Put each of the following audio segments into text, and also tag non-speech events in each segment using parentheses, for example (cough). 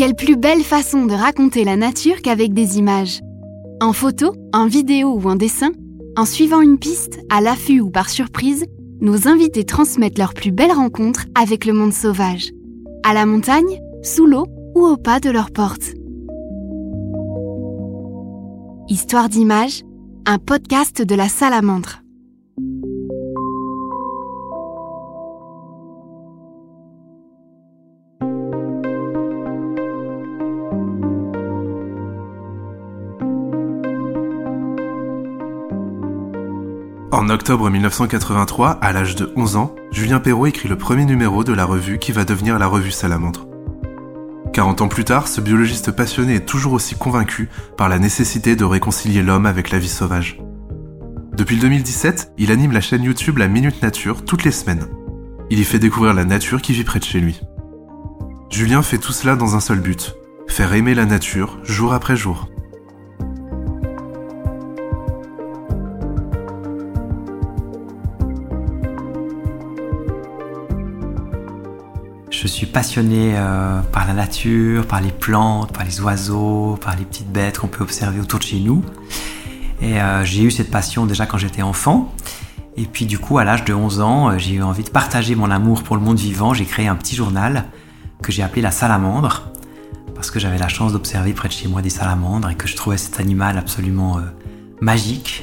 Quelle plus belle façon de raconter la nature qu'avec des images En photo, en vidéo ou en dessin, en suivant une piste, à l'affût ou par surprise, nos invités transmettent leurs plus belles rencontres avec le monde sauvage. À la montagne, sous l'eau ou au pas de leur porte. Histoire d'image, un podcast de la salamandre. En octobre 1983, à l'âge de 11 ans, Julien Perrault écrit le premier numéro de la revue qui va devenir la revue Salamandre. 40 ans plus tard, ce biologiste passionné est toujours aussi convaincu par la nécessité de réconcilier l'homme avec la vie sauvage. Depuis le 2017, il anime la chaîne YouTube La Minute Nature toutes les semaines. Il y fait découvrir la nature qui vit près de chez lui. Julien fait tout cela dans un seul but, faire aimer la nature jour après jour. Passionné euh, par la nature, par les plantes, par les oiseaux, par les petites bêtes qu'on peut observer autour de chez nous. Et euh, j'ai eu cette passion déjà quand j'étais enfant. Et puis du coup, à l'âge de 11 ans, euh, j'ai eu envie de partager mon amour pour le monde vivant. J'ai créé un petit journal que j'ai appelé la salamandre, parce que j'avais la chance d'observer près de chez moi des salamandres et que je trouvais cet animal absolument magique,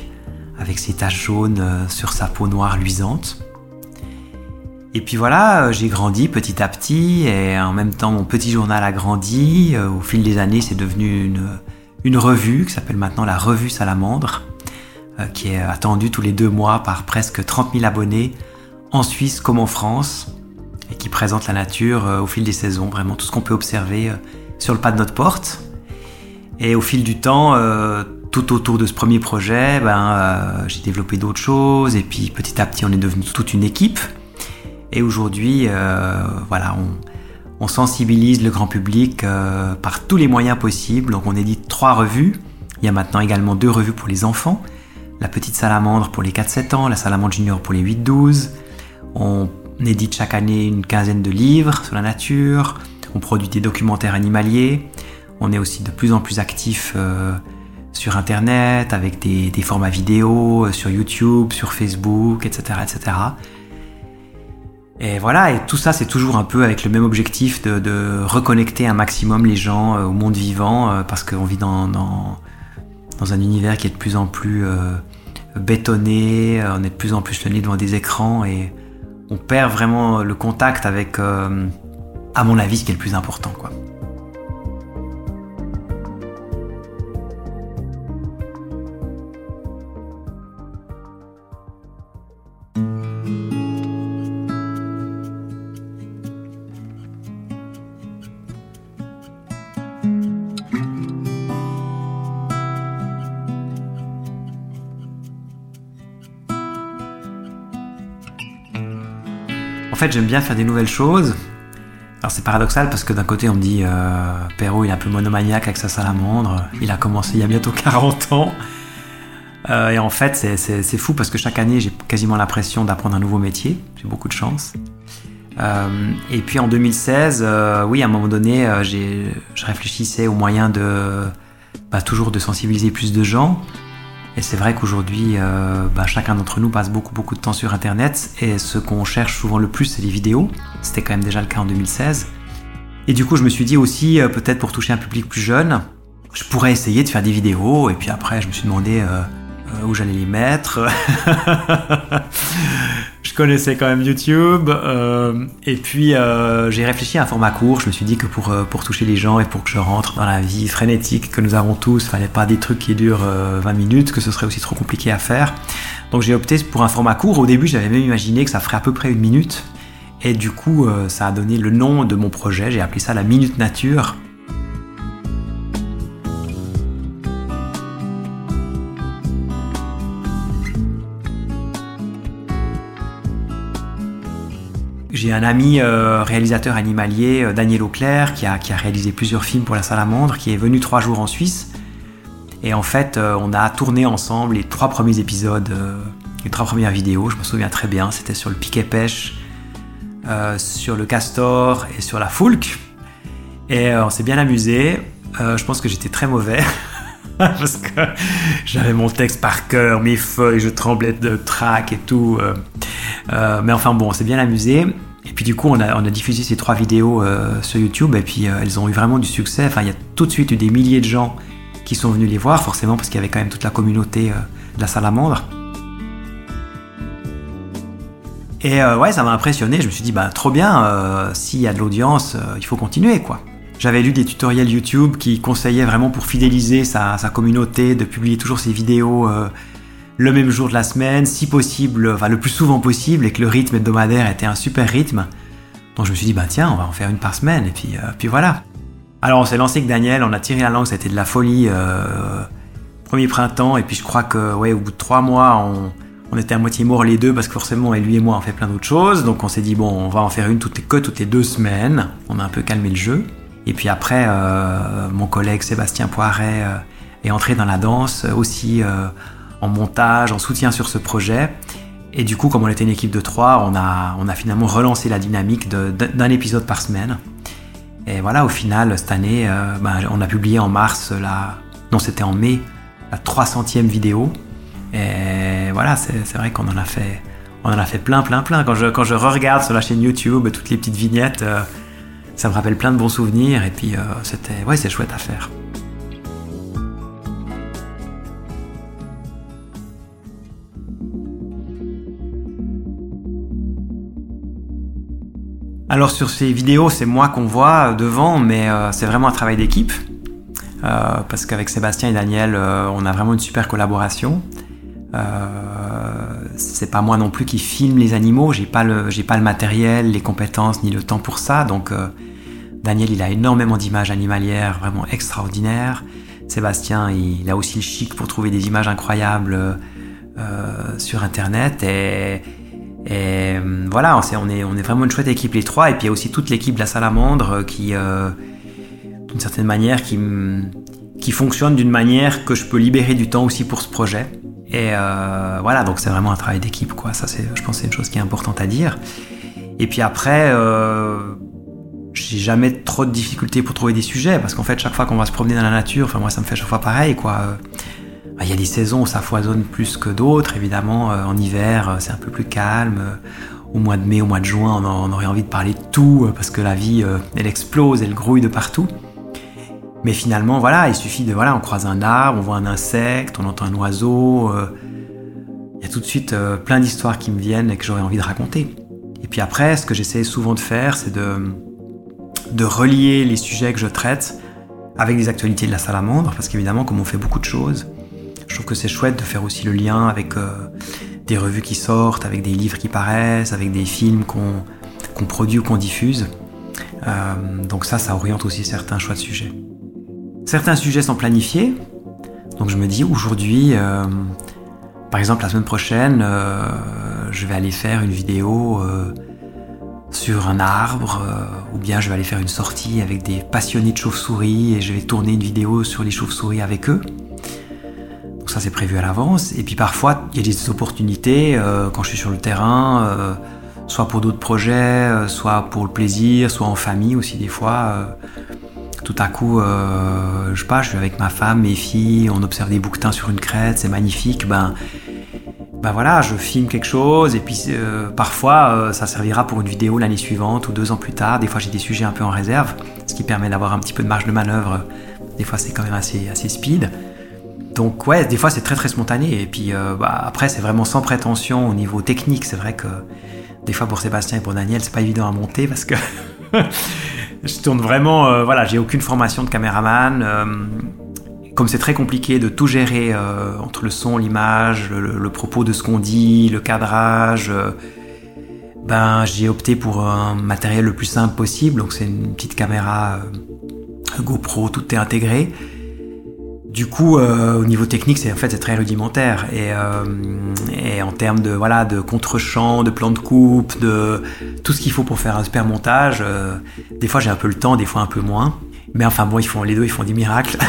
avec ses taches jaunes sur sa peau noire luisante. Et puis voilà, euh, j'ai grandi petit à petit et en même temps mon petit journal a grandi. Euh, au fil des années, c'est devenu une, revue qui s'appelle maintenant la Revue Salamandre, euh, qui est attendue tous les deux mois par presque 30 000 abonnés en Suisse comme en France et qui présente la nature au fil des saisons, vraiment tout ce qu'on peut observer sur le pas de notre porte. Et au fil du temps, tout autour de ce premier projet, ben, j'ai développé d'autres choses et puis petit à petit on est devenu toute une équipe. Et aujourd'hui, euh, voilà, on, sensibilise le grand public euh, par tous les moyens possibles. Donc on édite trois revues. Il y a maintenant également deux revues pour les enfants. La petite salamandre pour les 4-7 ans, la salamandre junior pour les 8-12. On édite chaque année une quinzaine de livres sur la nature. On produit des documentaires animaliers. On est aussi de plus en plus actif euh, sur Internet avec des, des formats vidéo, sur YouTube, sur Facebook, etc. etc. Et voilà, et tout ça, c'est toujours un peu avec le même objectif de, reconnecter un maximum les gens euh, au monde vivant, euh, parce qu'on vit dans, un univers qui est de plus en plus euh, bétonné, on est de plus en plus le nez devant des écrans, et on perd vraiment le contact avec, à mon avis, ce qui est le plus important. Quoi. Fait, j'aime bien faire des nouvelles choses. Alors c'est paradoxal parce que d'un côté on me dit euh, Perrault il est un peu monomaniaque avec sa salamandre, il a commencé il y a bientôt (laughs) 40 ans. Euh, et en fait c'est fou parce que chaque année j'ai quasiment l'impression d'apprendre un nouveau métier, j'ai beaucoup de chance. Euh, et puis en 2016, euh, oui à un moment donné je réfléchissais aux moyens de bah, toujours de sensibiliser plus de gens. Et c'est vrai qu'aujourd'hui, euh, bah, chacun d'entre nous passe beaucoup beaucoup de temps sur Internet et ce qu'on cherche souvent le plus, c'est les vidéos. C'était quand même déjà le cas en 2016. Et du coup, je me suis dit aussi, euh, peut-être pour toucher un public plus jeune, je pourrais essayer de faire des vidéos. Et puis après, je me suis demandé euh, où j'allais les mettre. (laughs) connaissais quand même YouTube. Euh, et puis euh, j'ai réfléchi à un format court. Je me suis dit que pour, euh, pour toucher les gens et pour que je rentre dans la vie frénétique que nous avons tous, il fallait pas des trucs qui durent 20 minutes, que ce serait aussi trop compliqué à faire. Donc j'ai opté pour un format court. Au début, j'avais même imaginé que ça ferait à peu près une minute. Et du coup, ça a donné le nom de mon projet. J'ai appelé ça la Minute Nature. J'ai un ami euh, réalisateur animalier, euh, Daniel Auclair, qui a, a, réalisé plusieurs films pour la salamandre, qui est venu trois jours en Suisse. Et en fait, euh, on a tourné ensemble les trois premiers épisodes, les trois premières vidéos, je me souviens très bien. C'était sur le piquet pêche, sur le castor et sur la foulque. Et on s'est bien amusé. je pense que j'étais très mauvais. (laughs) parce que j'avais mon texte par cœur, mes feuilles, je tremblais de trac et tout. mais enfin bon, on s'est bien amusé. Et puis du coup, on a, diffusé ces trois vidéos sur YouTube et puis elles ont eu vraiment du succès. Enfin, il y a tout de suite eu des milliers de gens qui sont venus les voir, forcément, parce qu'il y avait quand même toute la communauté de la salamandre. Et euh, ouais, ça m'a impressionné. Je me suis dit, bah trop bien, euh, s'il y a de l'audience, euh, il faut continuer quoi. J'avais lu des tutoriels YouTube qui conseillaient vraiment pour fidéliser sa, communauté de publier toujours ses vidéos le même jour de la semaine, si possible, enfin le plus souvent possible, et que le rythme hebdomadaire était un super rythme. Donc je me suis dit, bah tiens, on va en faire une par semaine, et puis, puis voilà. Alors on s'est lancé avec Daniel, on a tiré la langue, c'était de la folie. premier printemps, et puis je crois que ouais, au bout de trois mois, on, on était à moitié morts les deux parce que forcément, lui et moi, on fait plein d'autres choses. Donc on s'est dit, bon, on va en faire une toutes les, que toutes les deux semaines. On a un peu calmé le jeu. Et puis après, euh, mon collègue Sébastien Poiret euh, est entré dans la danse aussi euh, en montage, en soutien sur ce projet. Et du coup, comme on était une équipe de trois, on a, on a finalement relancé la dynamique d'un épisode par semaine. Et voilà, au final, cette année, ben, on a publié en mars, la, non, c'était en mai, la 300e vidéo. Et voilà, c'est vrai qu'on en a fait, on en a fait plein, plein, plein. Quand je, quand je regarde sur la chaîne YouTube toutes les petites vignettes, euh, ça me rappelle plein de bons souvenirs. Et puis, euh, c'était, ouais, c'est chouette à faire. Alors sur ces vidéos, c'est moi qu'on voit devant, mais euh, c'est vraiment un travail d'équipe. parce qu'avec Sébastien et Daniel, on a vraiment une super collaboration. Euh, c'est pas moi non plus qui filme les animaux, j'ai pas le, pas le matériel, les compétences ni le temps pour ça. Donc euh, Daniel, il a énormément d'images animalières vraiment extraordinaires. Sébastien, il a aussi le chic pour trouver des images incroyables euh, sur Internet. Et, et voilà, on est, on est vraiment une chouette équipe les trois. Et puis il y a aussi toute l'équipe de la Salamandre qui, d'une certaine manière, qui, qui fonctionne d'une manière que je peux libérer du temps aussi pour ce projet. Et euh, voilà, donc c'est vraiment un travail d'équipe, quoi. Ça, c'est, je pense, c'est une chose qui est importante à dire. Et puis après, euh, j'ai jamais trop de difficultés pour trouver des sujets, parce qu'en fait, chaque fois qu'on va se promener dans la nature, enfin moi, ça me fait chaque fois pareil, quoi. Bah, il y a des saisons où ça foisonne plus que d'autres, évidemment. Euh, en hiver, c'est un peu plus calme. Au mois de mai, au mois de juin, on, aurait envie de parler de tout, parce que la vie, elle explose, elle grouille de partout. Mais finalement, voilà, il suffit de, voilà, on croise un arbre, on voit un insecte, on entend un oiseau. Euh, il y a tout de suite euh, plein d'histoires qui me viennent et que j'aurais envie de raconter. Et puis après, ce que j'essaie souvent de faire, c'est de, de relier les sujets que je traite avec des actualités de la salamandre, parce qu'évidemment, comme on fait beaucoup de choses, trouve que c'est chouette de faire aussi le lien avec euh, des revues qui sortent, avec des livres qui paraissent, avec des films qu'on produit ou qu'on diffuse. donc ça, ça oriente aussi certains choix de sujets. Certains sujets sont planifiés, donc je me dis aujourd'hui, euh, par exemple la semaine prochaine, euh, je vais aller faire une vidéo euh, sur un arbre, ou bien je vais aller faire une sortie avec des passionnés de chauves-souris et je vais tourner une vidéo sur les chauves-souris avec eux. Donc ça c'est prévu à l'avance. Et puis parfois il y a des opportunités quand je suis sur le terrain, soit pour d'autres projets, soit pour le plaisir, soit en famille aussi des fois tout à coup, euh, je sais pas, je suis avec ma femme, mes filles, on observe des bouquetins sur une crête, c'est magnifique, ben, ben voilà, je filme quelque chose et puis euh, parfois euh, ça servira pour une vidéo l'année suivante ou deux ans plus tard. Des fois j'ai des sujets un peu en réserve, ce qui permet d'avoir un petit peu de marge de manœuvre. Des fois c'est quand même assez, assez speed. Donc ouais, des fois c'est très très spontané et puis bah, après c'est vraiment sans prétention au niveau technique. C'est vrai que des fois pour Sébastien et pour Daniel c'est pas évident à monter parce que (laughs) je tourne vraiment, euh, voilà, j'ai aucune formation de caméraman. Euh, comme c'est très compliqué de tout gérer euh, entre le son, l'image, le, propos de ce qu'on dit, le cadrage, ben j'ai opté pour un matériel le plus simple possible. Donc c'est une petite caméra GoPro, tout est intégré. Du coup, euh, au niveau technique, c'est en fait très rudimentaire et, euh, et, en termes de voilà de contre-champ, de plan de coupe, de tout ce qu'il faut pour faire un super montage. Euh, des fois j'ai un peu le temps, des fois un peu moins. Mais enfin bon, ils font les deux, ils font des miracles.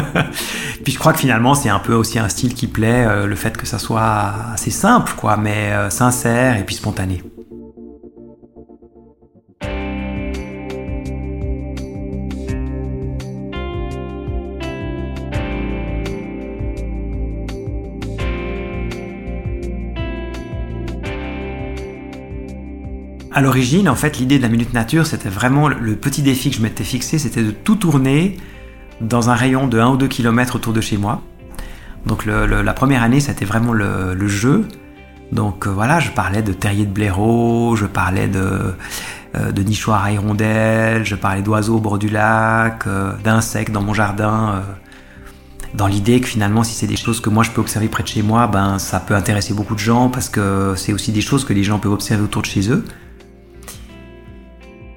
(laughs) Puis je crois que finalement c'est un peu aussi un style qui plaît, le fait que ça soit assez simple quoi, mais sincère et puis spontané. À l'origine, en fait, l'idée de la Minute Nature, c'était vraiment le petit défi que je m'étais fixé, c'était de tout tourner dans un rayon de 1 ou 2 km autour de chez moi. Donc la première année, c'était vraiment le, jeu. Donc euh, voilà, je parlais de terrier de blaireau, je parlais de, euh, de nichoirs à hirondelles, je parlais d'oiseaux au bord du lac, euh, d'insectes dans mon jardin. dans l'idée que finalement, si c'est des choses que moi je peux observer près de chez moi, ben ça peut intéresser beaucoup de gens parce que c'est aussi des choses que les gens peuvent observer autour de chez eux.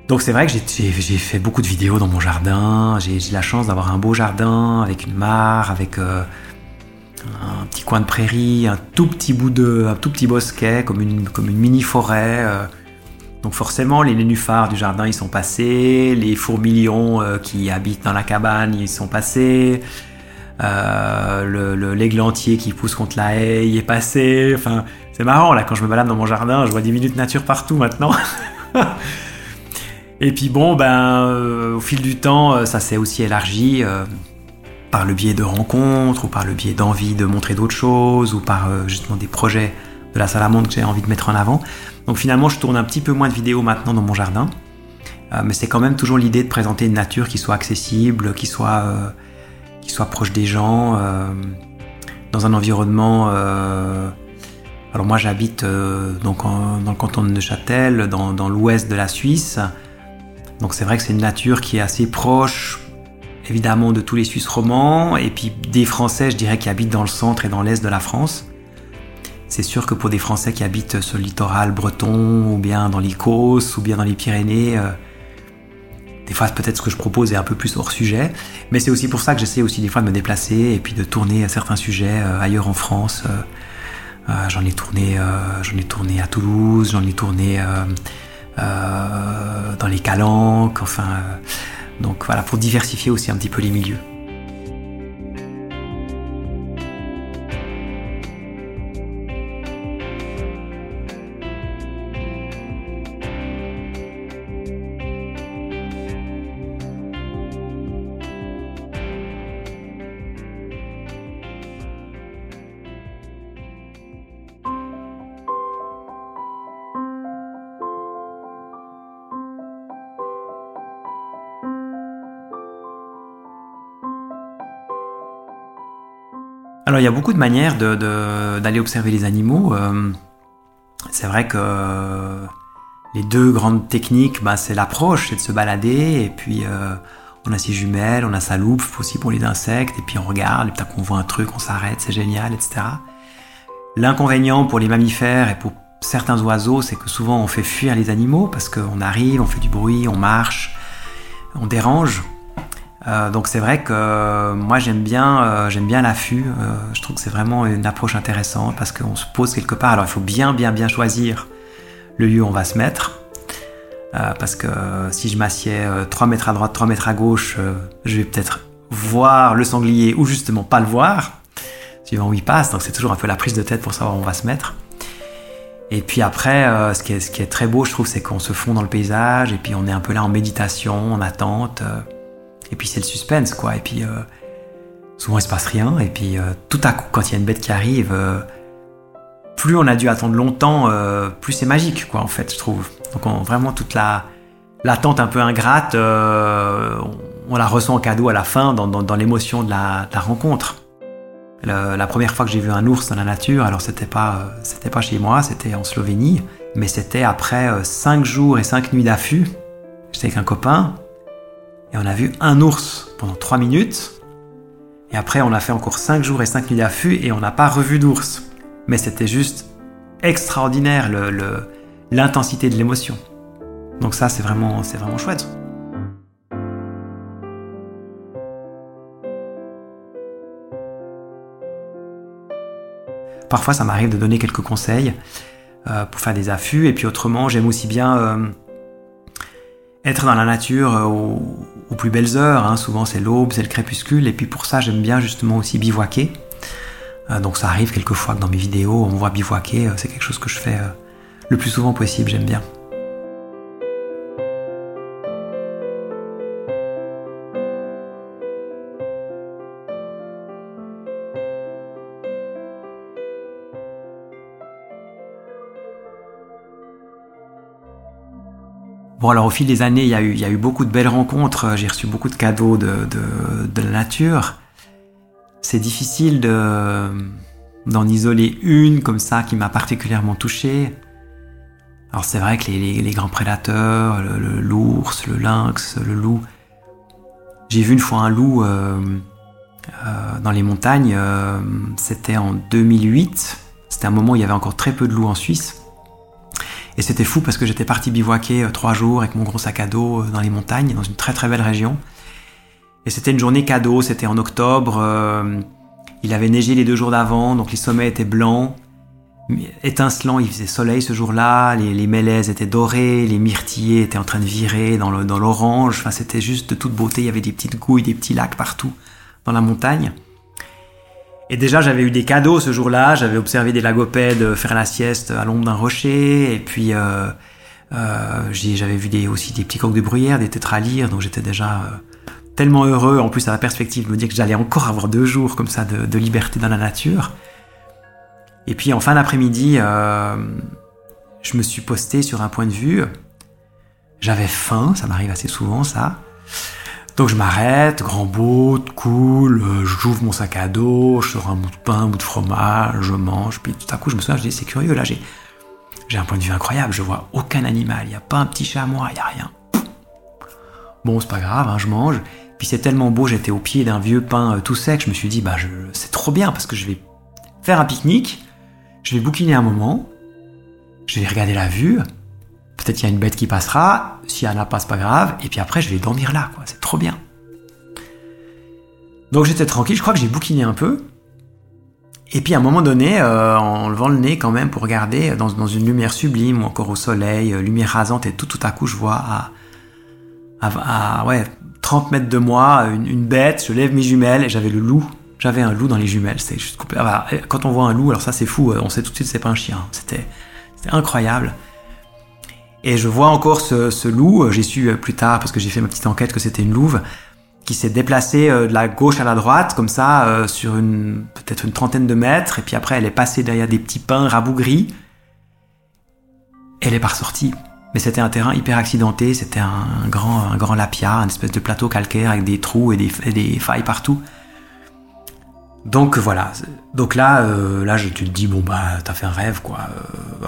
Donc c'est vrai que j'ai fait beaucoup de vidéos dans mon jardin. J'ai la chance d'avoir un beau jardin avec une mare, avec un petit coin de prairie, un tout petit bout de, un tout petit bosquet, comme une, mini forêt. Euh. Donc forcément, les nénuphars du jardin, ils sont passés, les fourmilions euh, qui habitent dans la cabane, ils sont passés, euh, l'églantier qui pousse contre la haie, est passé. Enfin, c'est marrant là, quand je me balade dans mon jardin, je vois des minutes nature partout maintenant. (laughs) Et puis bon, ben, au fil du temps, ça s'est aussi élargi par le biais de rencontres ou par le biais d'envie de montrer d'autres choses ou par euh, justement des projets de la salamandre que j'ai envie de mettre en avant. Donc finalement, je tourne un petit peu moins de vidéos maintenant dans mon jardin, euh, mais c'est quand même toujours l'idée de présenter une nature qui soit accessible, qui soit, euh, proche des gens, dans un environnement. alors moi, j'habite dans le canton de Neuchâtel, dans l'ouest de la Suisse. Donc c'est vrai que c'est une nature qui est assez proche, évidemment de tous les Suisses romans, et puis des Français, je dirais, qui habitent dans le centre et dans l'est de la France. C'est sûr que pour des Français qui habitent sur le littoral breton, ou bien dans l'Écosse, ou bien dans les Pyrénées, euh, des fois peut-être ce que je propose est un peu plus hors sujet, mais c'est aussi pour ça que j'essaie aussi des fois de me déplacer et puis de tourner à certains sujets euh, ailleurs en France. Euh, j'en ai tourné, j'en ai tourné à Toulouse, j'en ai tourné dans les Calanques, enfin donc voilà, pour diversifier aussi un petit peu les milieux. Alors il y a beaucoup de manières d'aller observer les animaux. Euh, c'est vrai que les deux grandes techniques, bah, c'est l'approche, c'est de se balader, et puis euh, on a ses jumelles, on a sa loupe aussi pour les insectes, et puis on regarde, et puis qu'on voit un truc, on s'arrête, c'est génial, etc. L'inconvénient pour les mammifères et pour certains oiseaux, c'est que souvent on fait fuir les animaux parce qu'on arrive, on fait du bruit, on marche, on dérange. Euh, donc c'est vrai que euh, moi j'aime bien, euh, j'aime bien l'affût. je trouve que c'est vraiment une approche intéressante parce qu'on se pose quelque part. Alors il faut bien bien bien choisir le lieu où on va se mettre. parce que si je m'assieds 3 mètres à droite, 3 mètres à gauche, je vais peut-être voir le sanglier ou justement pas le voir, suivant où il passe. Donc c'est toujours un peu la prise de tête pour savoir où on va se mettre. Et puis après, ce, qui est, ce, qui est, très beau, je trouve, c'est qu'on se fond dans le paysage et puis on est un peu là en méditation, en attente. Et puis c'est le suspense, quoi. Et puis euh, souvent il se passe rien. Et puis euh, tout à coup, quand il y a une bête qui arrive, euh, plus on a dû attendre longtemps, plus c'est magique, quoi, en fait, je trouve. Donc vraiment toute la l'attente un peu ingrate, on, la ressent en cadeau à la fin, dans, l'émotion de la, rencontre. la première fois que j'ai vu un ours dans la nature, alors c'était pas, c'était pas chez moi, c'était en Slovénie, mais c'était après 5 jours et 5 nuits d'affût. J'étais avec un copain, et on a vu un ours pendant 3 minutes. Et après, on a fait encore 5 jours et 5 nuits d'affût et on n'a pas revu d'ours. Mais c'était juste extraordinaire l'intensité de l'émotion. Donc ça, c'est vraiment, vraiment chouette. Parfois, ça m'arrive de donner quelques conseils euh, pour faire des affûts. Et puis autrement, j'aime aussi bien euh, être dans la nature euh, aux, plus belles heures. Hein. Souvent c'est l'aube, c'est le crépuscule. Et puis pour ça j'aime bien justement aussi bivouaquer. Euh, donc ça arrive quelquefois que dans mes vidéos on voit bivouaquer. Euh, c'est quelque chose que je fais le plus souvent possible. J'aime bien. Bon, alors au fil des années, il y a eu, beaucoup de belles rencontres. J'ai reçu beaucoup de cadeaux de, la nature. C'est difficile de, d'en isoler une comme ça qui m'a particulièrement touché. Alors c'est vrai que les, grands prédateurs, l'ours, le, lynx, le loup. J'ai vu une fois un loup euh, euh, dans les montagnes. Euh, c'était en 2008. C'était un moment où il y avait encore très peu de loups en Suisse. Et c'était fou parce que j'étais parti bivouaquer trois jours avec mon gros sac à dos dans les montagnes, dans une très très belle région. Et c'était une journée cadeau, c'était en octobre. Il avait neigé les deux jours d'avant, donc les sommets étaient blancs, étincelants, il faisait soleil ce jour-là, les, les mélèzes étaient dorés, les myrtillers étaient en train de virer dans l'orange, enfin c'était juste de toute beauté, il y avait des petites gouilles, des petits lacs partout dans la montagne. Et déjà j'avais eu des cadeaux ce jour-là, j'avais observé des lagopèdes faire la sieste à l'ombre d'un rocher, et puis euh, euh, j'avais vu des, aussi des petits coqs de bruyère, des tétralyres, donc j'étais déjà... Euh, tellement heureux, en plus à la perspective de me dire que j'allais encore avoir deux jours comme ça de, liberté dans la nature. Et puis en fin d'après-midi, euh, je me suis posté sur un point de vue. J'avais faim, ça m'arrive assez souvent ça. Donc je m'arrête, grand bout, cool, euh, j'ouvre mon sac à dos, je sors un bout de pain, un bout de fromage, je mange, puis tout à coup je me souviens, je dis c'est curieux, là j'ai, un point de vue incroyable, je vois aucun animal, il n'y a pas un petit chamois, il n'y a rien. Bon, c'est pas grave, hein, je mange. Puis c'est tellement beau, j'étais au pied d'un vieux pin euh, tout sec, je me suis dit, bah c'est trop bien parce que je vais faire un pique-nique, je vais bouquiner un moment, je vais regarder la vue, peut-être il y a une bête qui passera, si elle n'a pas, c'est pas grave, et puis après je vais dormir là, quoi, c'est trop bien. Donc j'étais tranquille, je crois que j'ai bouquiné un peu, et puis à un moment donné, euh, en levant le nez quand même pour regarder dans, dans, une lumière sublime ou encore au soleil, euh, lumière rasante, et tout, tout à coup je vois à, à, à ouais, 30 mètres de moi, une, bête, je lève mes jumelles et j'avais le loup. J'avais un loup dans les jumelles. C'est juste. Ah bah, quand on voit un loup, alors ça c'est fou, euh, on sait tout de suite c'est pas un chien. C'était incroyable. Et je vois encore ce, loup, euh, j'ai su euh, plus tard, parce que j'ai fait ma petite enquête, que c'était une louve, qui s'est déplacée de la gauche à la droite, comme ça, sur peut-être une trentaine de mètres, et puis après elle est passée derrière des petits pins rabougris. Elle est pas ressortie. Mais c'était un terrain hyper accidenté, c'était un grand, un grand lapia, une espèce de plateau calcaire avec des trous et des, failles partout. Donc voilà. Donc là, euh, là, je, tu te dis bon bah t'as fait un rêve quoi. Euh,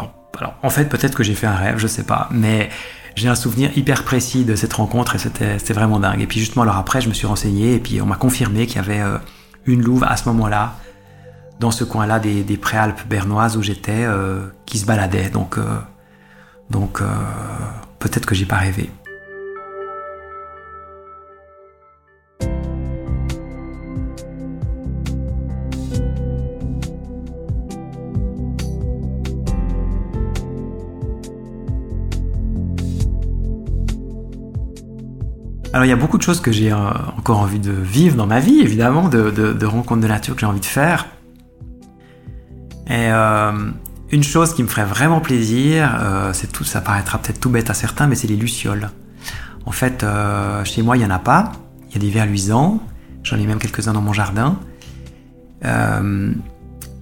en fait peut-être que j'ai fait un rêve, je sais pas, mais j'ai un souvenir hyper précis de cette rencontre et c'était vraiment dingue. Et puis justement alors après je me suis renseigné et puis on m'a confirmé qu'il y avait euh, une louve à ce moment-là dans ce coin-là des, préalpes bernoises où j'étais qui se baladait. Donc donc euh, peut-être que j'ai pas rêvé. Alors il y a beaucoup de choses que j'ai euh, encore envie de vivre dans ma vie, évidemment, de, rencontres de nature que j'ai envie de faire. Et euh, une chose qui me ferait vraiment plaisir, euh, tout, ça paraîtra peut-être tout bête à certains, mais c'est les lucioles. En fait, chez moi, il n'y en a pas. Il y a des vers luisants. J'en ai même quelques-uns dans mon jardin. Il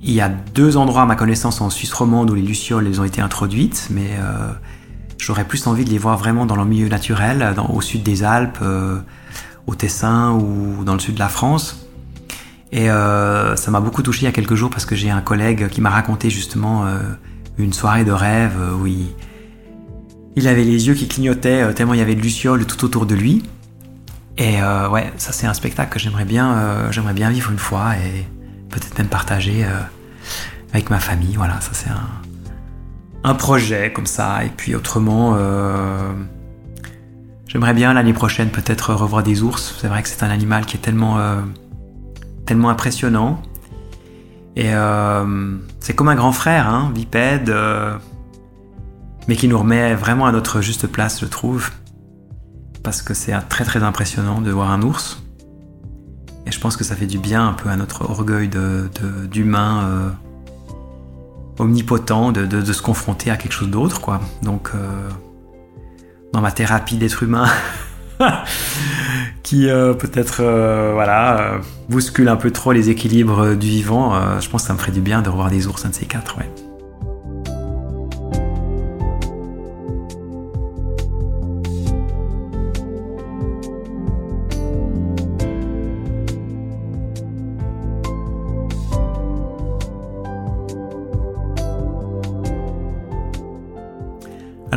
y a deux endroits, à ma connaissance, en Suisse romande où les lucioles ont été introduites, mais j'aurais plus envie de les voir vraiment dans leur milieu naturel, au sud des Alpes, au Tessin ou dans le sud de la France. Et euh, ça m'a beaucoup touché il y a quelques jours parce que j'ai un collègue qui m'a raconté justement euh, une soirée de rêve où il, avait les yeux qui clignotaient euh, tellement il y avait de lucioles tout autour de lui. Et ouais, ça c'est un spectacle que j'aimerais bien, bien vivre une fois et peut-être même partager avec ma famille. Voilà, ça c'est un, un projet comme ça. Et puis autrement, j'aimerais bien l'année prochaine peut-être revoir des ours. C'est vrai que c'est un animal qui est tellement tellement impressionnant. Et euh, c'est comme un grand frère, hein, bipède, euh, mais qui nous remet vraiment à notre juste place, je trouve. Parce que c'est très très impressionnant de voir un ours. Et je pense que ça fait du bien un peu à notre orgueil d'humain euh, omnipotent de, se confronter à quelque chose d'autre, quoi. Donc, dans ma thérapie d'être humain, (laughs) qui euh, peut-être euh, voilà euh, bouscule un peu trop les équilibres du vivant. je pense que ça me ferait du bien de revoir des ours, de ces quatre, ouais.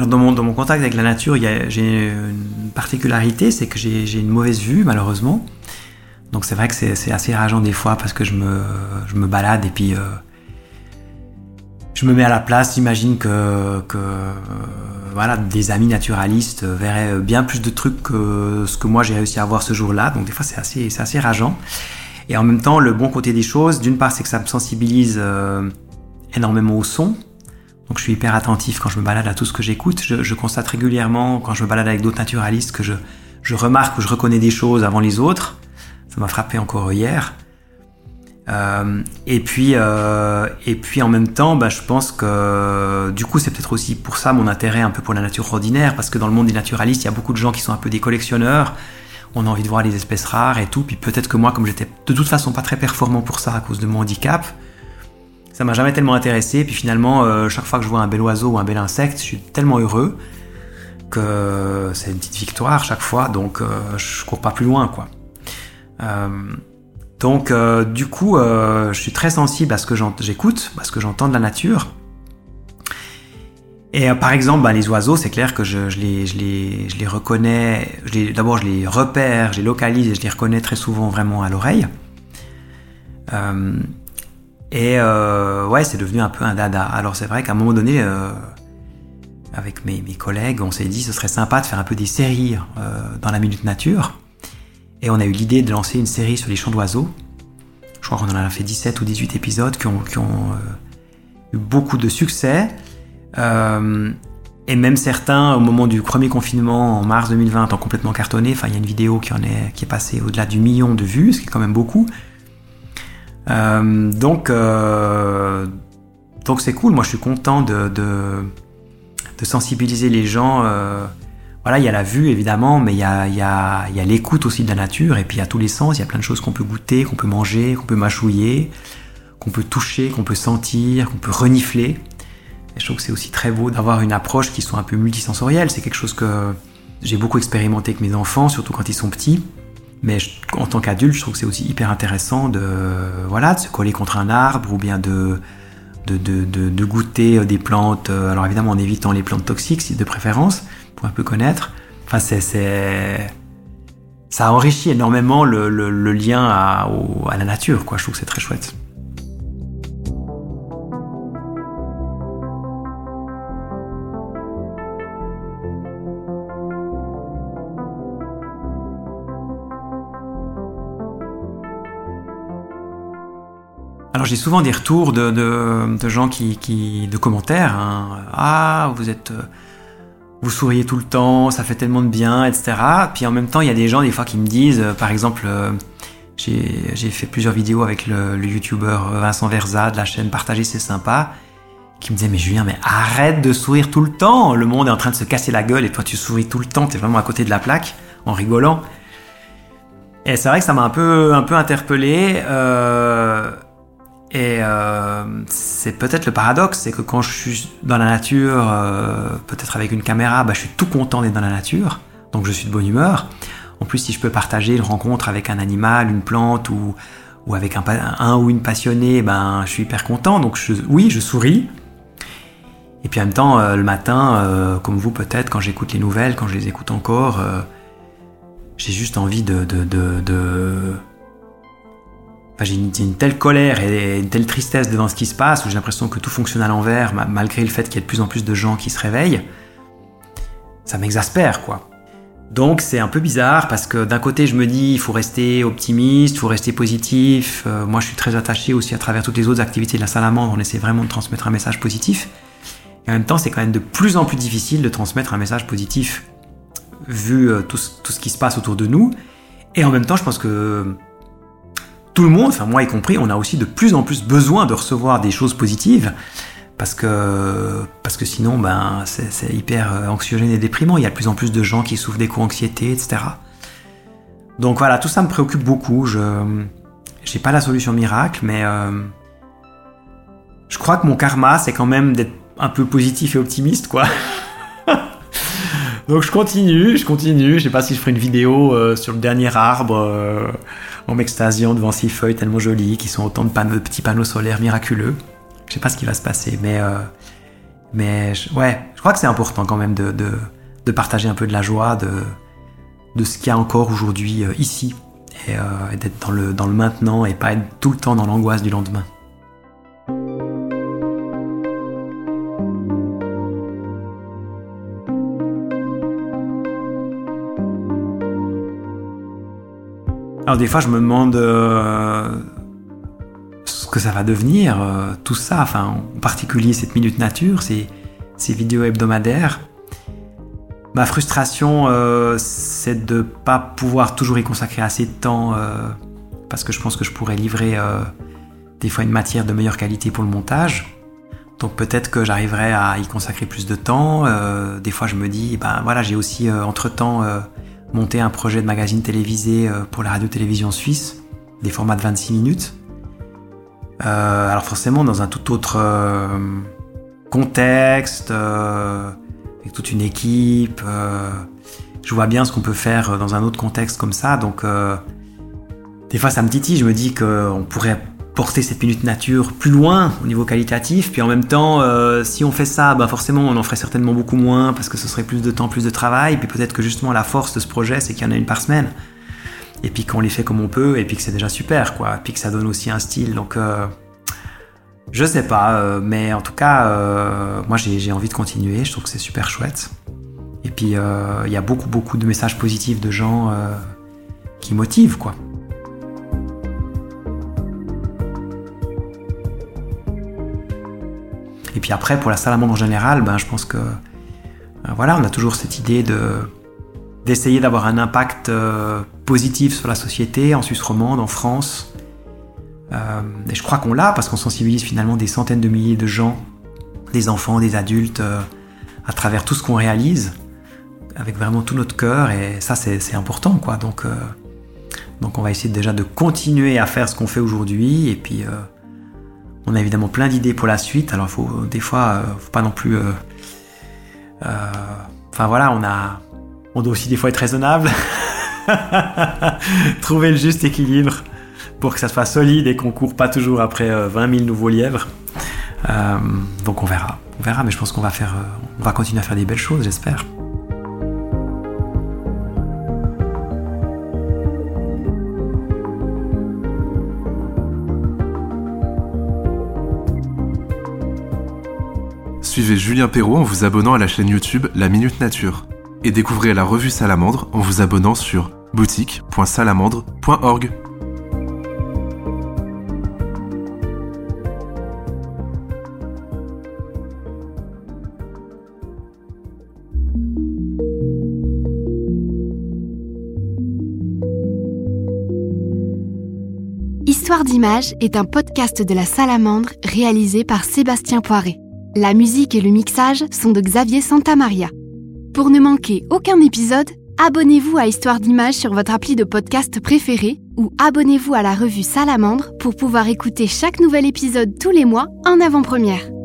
Dans mon, mon contact avec la nature, j'ai une particularité, c'est que j'ai une mauvaise vue malheureusement. Donc c'est vrai que c'est assez rageant des fois parce que je me, balade et puis euh, je me mets à la place, j'imagine que, que voilà, des amis naturalistes verraient bien plus de trucs que ce que moi j'ai réussi à voir ce jour-là. Donc des fois c'est assez, assez rageant. Et en même temps, le bon côté des choses, d'une part c'est que ça me sensibilise euh, énormément au son. Donc je suis hyper attentif quand je me balade à tout ce que j'écoute. Je, constate régulièrement quand je me balade avec d'autres naturalistes que je, je remarque ou je reconnais des choses avant les autres. Ça m'a frappé encore hier. Euh, et puis, euh, et puis en même temps, bah, je pense que du coup, c'est peut-être aussi pour ça mon intérêt un peu pour la nature ordinaire, parce que dans le monde des naturalistes, il y a beaucoup de gens qui sont un peu des collectionneurs. On a envie de voir les espèces rares et tout. Puis peut-être que moi, comme j'étais de toute façon pas très performant pour ça à cause de mon handicap, ça m'a jamais tellement intéressé. Puis finalement, euh, chaque fois que je vois un bel oiseau ou un bel insecte, je suis tellement heureux que c'est une petite victoire chaque fois. Donc je cours pas plus loin, quoi. Donc euh, du coup, euh, je suis très sensible à ce que j'écoute, à ce que j'entends de la nature. Et euh, par exemple, bah, les oiseaux, c'est clair que je les, reconnais, d'abord je les repère, je les localise et je les reconnais très souvent vraiment à l'oreille. Et ouais, c'est devenu un peu un dada. Alors c'est vrai qu'à un moment donné, avec mes, collègues, on s'est dit ce serait sympa de faire un peu des séries dans la Minute Nature. Et on a eu l'idée de lancer une série sur les chants d'oiseaux. Je crois qu'on en a fait 17 ou 18 épisodes qui ont, euh, eu beaucoup de succès. Euh, et même certains, au moment du premier confinement en mars 2020, ont complètement cartonné. Enfin, il y a une vidéo qui, en est, qui est passée au-delà du million de vues, ce qui est quand même beaucoup. Euh, donc, donc c'est cool. Moi, je suis content de, sensibiliser les gens voilà, il y a la vue évidemment, mais il y a, y a, y a l'écoute aussi de la nature, et puis il y a tous les sens, il y a plein de choses qu'on peut goûter, qu'on peut manger, qu'on peut mâchouiller, qu'on peut toucher, qu'on peut sentir, qu'on peut renifler. Et je trouve que c'est aussi très beau d'avoir une approche qui soit un peu multisensorielle. C'est quelque chose que j'ai beaucoup expérimenté avec mes enfants, surtout quand ils sont petits. Mais en tant qu'adulte, je trouve que c'est aussi hyper intéressant de, voilà, de se coller contre un arbre ou bien de, de, de, de goûter des plantes, alors évidemment en évitant les plantes toxiques de préférence, pour un peu connaître. Enfin, c'est, ça enrichit énormément le, le, lien à, à, la nature, quoi. Je trouve que c'est très chouette. J'ai souvent des retours de, gens qui, de commentaires. Hein. Ah, vous êtes vous souriez tout le temps, ça fait tellement de bien, etc. Puis en même temps, il y a des gens des fois qui me disent, euh, par exemple, euh, j'ai fait plusieurs vidéos avec le, youtubeur Vincent Verza de la chaîne Partager c'est sympa, qui me disait mais Julien, mais arrête de sourire tout le temps, le monde est en train de se casser la gueule et toi tu souris tout le temps, t'es vraiment à côté de la plaque en rigolant. Et c'est vrai que ça m'a un peu, un peu interpellé. Euh, et euh, c'est peut-être le paradoxe, c'est que quand je suis dans la nature, euh, peut-être avec une caméra, bah, je suis tout content d'être dans la nature, donc je suis de bonne humeur. En plus, si je peux partager une rencontre avec un animal, une plante ou, ou avec un, un, ou une passionnée, ben, je suis hyper content. Donc je, oui, je souris. Et puis en même temps, euh, le matin, comme vous peut-être, quand j'écoute les nouvelles, quand je les écoute encore, j'ai juste envie de, de, de, de j'ai une, telle colère et une telle tristesse devant ce qui se passe, où j'ai l'impression que tout fonctionne à l'envers, malgré le fait qu'il y ait de plus en plus de gens qui se réveillent. Ça m'exaspère, quoi. Donc c'est un peu bizarre parce que d'un côté je me dis il faut rester optimiste, il faut rester positif. Euh, moi je suis très attaché aussi à travers toutes les autres activités de la salamandre, on essaie vraiment de transmettre un message positif. Et en même temps c'est quand même de plus en plus difficile de transmettre un message positif vu euh, tout, tout, ce qui se passe autour de nous. Et en même temps je pense que tout le monde, enfin moi y compris, on a aussi de plus en plus besoin de recevoir des choses positives parce que parce que sinon ben c'est hyper euh, anxiogène et déprimant. Il y a de plus en plus de gens qui souffrent d'éco-anxiété, etc. Donc voilà, tout ça me préoccupe beaucoup. Je j'ai pas la solution miracle, mais euh, je crois que mon karma c'est quand même d'être un peu positif et optimiste, quoi. (laughs) Donc je continue, je continue. Je sais pas si je ferai une vidéo euh, sur le dernier arbre en m'extasiant devant ces feuilles tellement jolies qui sont autant de, petits panneaux solaires miraculeux. Je sais pas ce qui va se passer, mais, euh, Mais ouais, je crois que c'est important quand même de, de, partager un peu de la joie, de, de ce qu'il y a encore aujourd'hui euh, ici, et, euh, et d'être dans le, dans le maintenant et pas être tout le temps dans l'angoisse du lendemain. Alors des fois, je me demande euh, ce que ça va devenir, euh, tout ça, enfin, en particulier cette minute nature, ces, ces vidéos hebdomadaires. Ma frustration, euh, c'est de ne pas pouvoir toujours y consacrer assez de temps, parce que je pense que je pourrais livrer des fois une matière de meilleure qualité pour le montage. Donc peut-être que j'arriverai à y consacrer plus de temps. des fois, je me dis, ben voilà, j'ai aussi entre-temps monter un projet de magazine télévisé euh, pour la radio-télévision suisse, des formats de 26 minutes. Euh, alors forcément dans un tout autre euh, contexte, avec toute une équipe. je vois bien ce qu'on peut faire dans un autre contexte comme ça, donc des fois ça me titille, je me dis qu'on pourrait porter cette minute nature plus loin au niveau qualitatif. Puis en même temps, euh, si on fait ça, bah forcément, on en ferait certainement beaucoup moins parce que ce serait plus de temps, plus de travail. Puis peut-être que justement la force de ce projet, c'est qu'il y en a une par semaine. Et puis qu'on les fait comme on peut, et puis que c'est déjà super, quoi. Et puis que ça donne aussi un style. Donc, euh, je sais pas, euh, mais en tout cas, moi j'ai envie de continuer. Je trouve que c'est super chouette. Et puis il y a beaucoup, beaucoup de messages positifs de gens qui motivent, quoi. Et puis après, pour la salamandre en général, ben, je pense que euh, voilà, on a toujours cette idée de d'essayer d'avoir un impact euh, positif sur la société en Suisse romande, en France. Euh, et je crois qu'on l'a parce qu'on sensibilise finalement des centaines de milliers de gens, des enfants, des adultes, à travers tout ce qu'on réalise, avec vraiment tout notre cœur. Et ça, c'est important, quoi. Donc, donc on va essayer déjà de continuer à faire ce qu'on fait aujourd'hui et puis on a évidemment plein d'idées pour la suite. Alors, faut des fois, euh, faut pas non plus. Euh, euh, enfin voilà, on on doit aussi des fois être raisonnable, (laughs) trouver le juste équilibre pour que ça soit solide et qu'on court pas toujours après 20 000 nouveaux lièvres. donc on verra, on verra, mais je pense qu'on va faire, va continuer à faire des belles choses, j'espère. Suivez Julien Perrault en vous abonnant à la chaîne YouTube La Minute Nature. Et découvrez la revue Salamandre en vous abonnant sur boutique.salamandre.org. Histoire d'image est un podcast de la Salamandre réalisé par Sébastien Poiré. La musique et le mixage sont de Xavier Santamaria. Pour ne manquer aucun épisode, abonnez-vous à Histoire d'Image sur votre appli de podcast préféré ou abonnez-vous à la revue Salamandre pour pouvoir écouter chaque nouvel épisode tous les mois en avant-première.